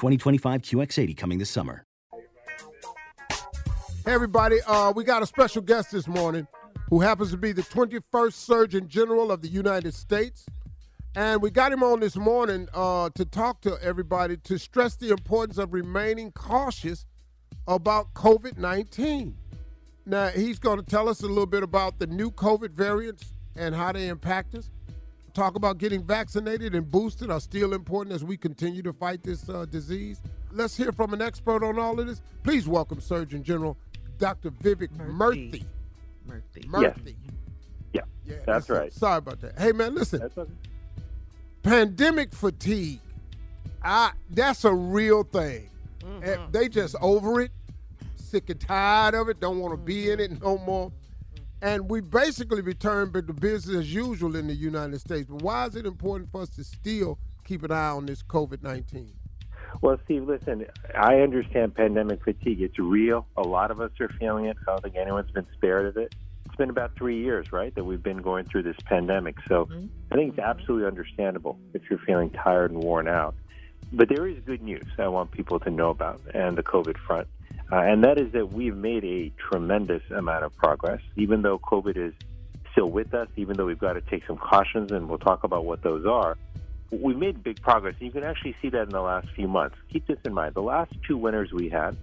2025 QX80 coming this summer. Hey everybody, uh, we got a special guest this morning who happens to be the 21st Surgeon General of the United States. And we got him on this morning uh, to talk to everybody to stress the importance of remaining cautious about COVID 19. Now, he's going to tell us a little bit about the new COVID variants and how they impact us. Talk about getting vaccinated and boosted are still important as we continue to fight this uh, disease. Let's hear from an expert on all of this. Please welcome Surgeon General Dr. Vivek Murthy. Murthy. Murthy. Yeah, Yeah, that's listen, right. Sorry about that. Hey man, listen. That's okay. Pandemic fatigue. I that's a real thing. Mm-hmm. Eh, They just over it, sick and tired of it, don't want to be in it no more. And we basically returned to business as usual in the United States. But why is it important for us to still keep an eye on this COVID 19? Well, Steve, listen, I understand pandemic fatigue. It's real. A lot of us are feeling it. I don't think anyone's been spared of it. It's been about three years, right, that we've been going through this pandemic. So mm-hmm. I think it's absolutely understandable if you're feeling tired and worn out. But there is good news I want people to know about and the COVID front. Uh, and that is that we've made a tremendous amount of progress, even though COVID is still with us, even though we've got to take some cautions, and we'll talk about what those are. We've made big progress. You can actually see that in the last few months. Keep this in mind. The last two winters we had,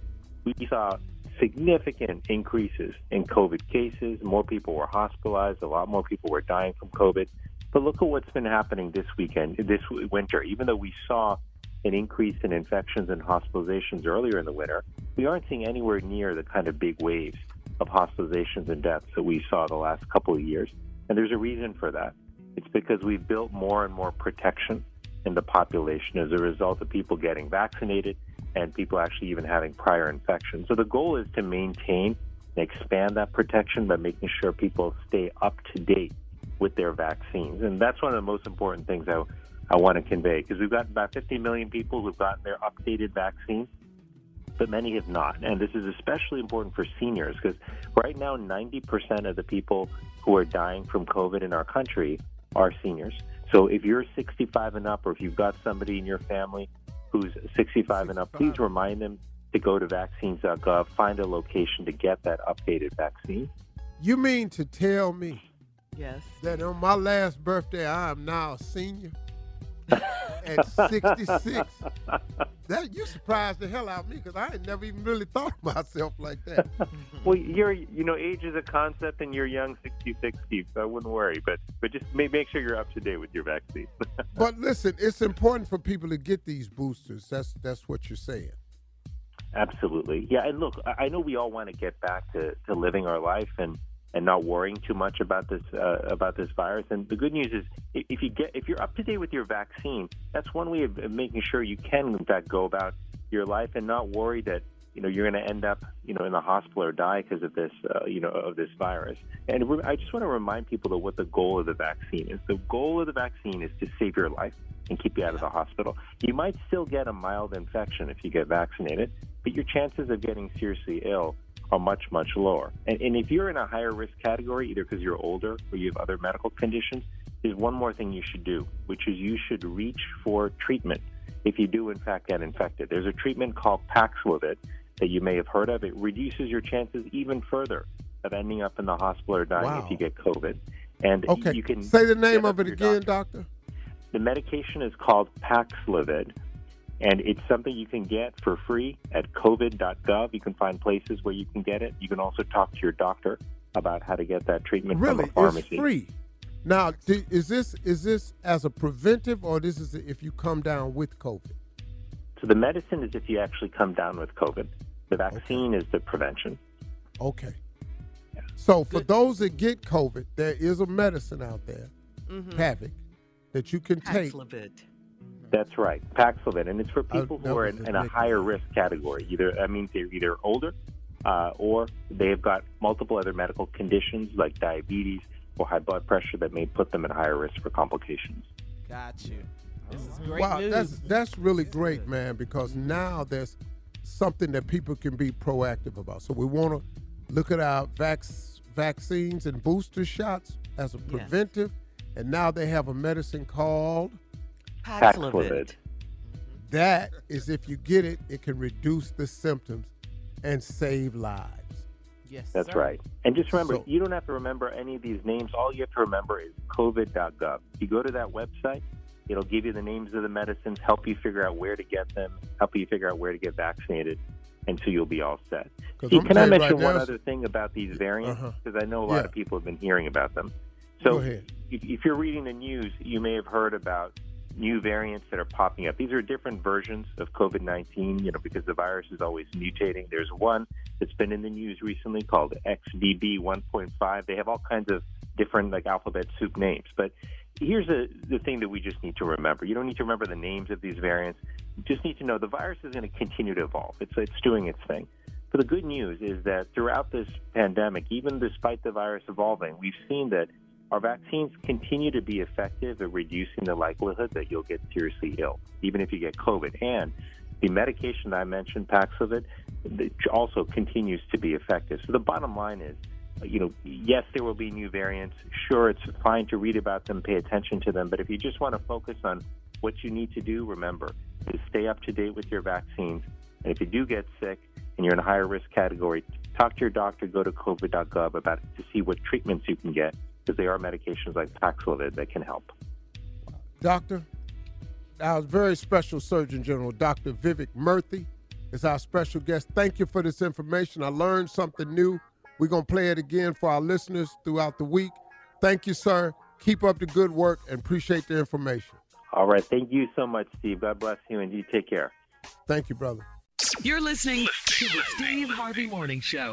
we saw significant increases in COVID cases. More people were hospitalized. A lot more people were dying from COVID. But look at what's been happening this weekend, this winter. Even though we saw an increase in infections and hospitalizations earlier in the winter, we aren't seeing anywhere near the kind of big waves of hospitalizations and deaths that we saw the last couple of years. And there's a reason for that. It's because we've built more and more protection in the population as a result of people getting vaccinated and people actually even having prior infections. So the goal is to maintain and expand that protection by making sure people stay up to date with their vaccines. And that's one of the most important things I, I want to convey because we've got about 50 million people who've gotten their updated vaccine, but many have not. And this is especially important for seniors because right now, 90% of the people who are dying from COVID in our country are seniors. So if you're 65 and up, or if you've got somebody in your family who's 65 and up, please remind them to go to vaccines.gov, find a location to get that updated vaccine. You mean to tell me Yes. that on my last birthday, I am now a senior at 66? That you surprised the hell out of me because I had never even really thought of myself like that. Well, you're, you know, age is a concept, and you're young, 66, Steve. So I wouldn't worry, but but just make make sure you're up to date with your vaccine. but listen, it's important for people to get these boosters. That's that's what you're saying. Absolutely. Yeah, and look, I know we all want to get back to, to living our life and, and not worrying too much about this uh, about this virus. And the good news is, if you get if you're up to date with your vaccine, that's one way of making sure you can in fact go about your life and not worry that you know you're going to end up you know in the hospital or die because of this uh, you know of this virus. And I just want to remind people of what the goal of the vaccine is. The goal of the vaccine is to save your life and keep you out of the hospital. You might still get a mild infection if you get vaccinated, but your chances of getting seriously ill are much, much lower. And, and if you're in a higher risk category, either because you're older or you have other medical conditions, is one more thing you should do, which is you should reach for treatment if you do, in fact, get infected. There's a treatment called Paxlovid that you may have heard of. It reduces your chances even further of ending up in the hospital or dying wow. if you get COVID. And okay. you can say the name of it again, doctor. doctor. The medication is called Paxlovid, and it's something you can get for free at covid.gov. You can find places where you can get it. You can also talk to your doctor about how to get that treatment really? from a pharmacy. It's free. Now, is this is this as a preventive, or this is if you come down with COVID? So the medicine is if you actually come down with COVID. The vaccine okay. is the prevention. Okay. Yeah. So for Good. those that get COVID, there is a medicine out there, mm-hmm. Pavic, that you can take. Paxlovid. That's right, Paxlovid, and it's for people who are in, in, a higher risk category. Either that means they're either older, uh, or they've got multiple other medical conditions like diabetes or high blood pressure that may put them at higher risk for complications. Got you. This is great wow, news. that's that's really great, man. Because now there's something that people can be proactive about. So we want to look at our vac- vaccines and booster shots as a preventive, yes. and now they have a medicine called Paxlovid. That is, if you get it, it can reduce the symptoms and save lives. Yes, that's sir. right. And just remember, so, you don't have to remember any of these names. All you have to remember is COVID.gov. You go to that website, it'll give you the names of the medicines, help you figure out where to get them, help you figure out where to get vaccinated, and so you'll be all set. See, can I mention right one now, other thing about these variants? Because uh-huh. I know a lot yeah. of people have been hearing about them. So if, if you're reading the news, you may have heard about new variants that are popping up. These are different versions of COVID 19, you know, because the virus is always mutating. There's one that's been in the news recently called XBB 1.5. They have all kinds of different, like, alphabet soup names. But here's a, the thing that we just need to remember you don't need to remember the names of these variants. You just need to know the virus is going to continue to evolve, it's, it's doing its thing. But the good news is that throughout this pandemic, even despite the virus evolving, we've seen that our vaccines continue to be effective at reducing the likelihood that you'll get seriously ill, even if you get COVID. And the medication I mentioned, Paxlovid, also continues to be effective. So the bottom line is, you know, yes, there will be new variants. Sure, it's fine to read about them, pay attention to them. But if you just want to focus on what you need to do, remember, is stay up to date with your vaccines. And if you do get sick and you're in a higher risk category, talk to your doctor, go to covid.gov about to see what treatments you can get because there are medications like Paxlovid that can help. Doctor, our very special Surgeon General, Dr. Vivek Murthy, is our special guest. Thank you for this information. I learned something new. We're going to play it again for our listeners throughout the week. Thank you, sir. Keep up the good work and appreciate the information. All right. Thank you so much, Steve. God bless you, and you take care. Thank you, brother. You're listening to the Steve Harvey Morning Show.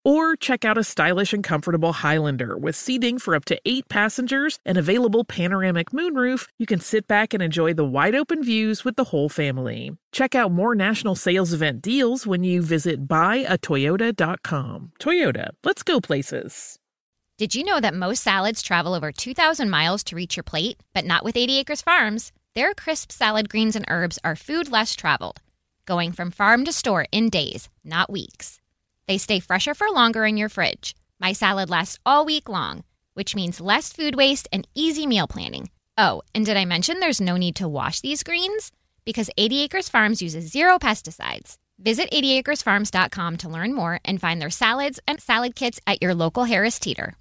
Or check out a stylish and comfortable Highlander with seating for up to eight passengers and available panoramic moonroof. You can sit back and enjoy the wide open views with the whole family. Check out more national sales event deals when you visit buyatoyota.com. Toyota, let's go places. Did you know that most salads travel over 2,000 miles to reach your plate? But not with 80 Acres Farms. Their crisp salad greens and herbs are food less traveled, going from farm to store in days, not weeks. They stay fresher for longer in your fridge. My salad lasts all week long, which means less food waste and easy meal planning. Oh, and did I mention there's no need to wash these greens? Because 80 Acres Farms uses zero pesticides. Visit 80acresfarms.com to learn more and find their salads and salad kits at your local Harris Teeter.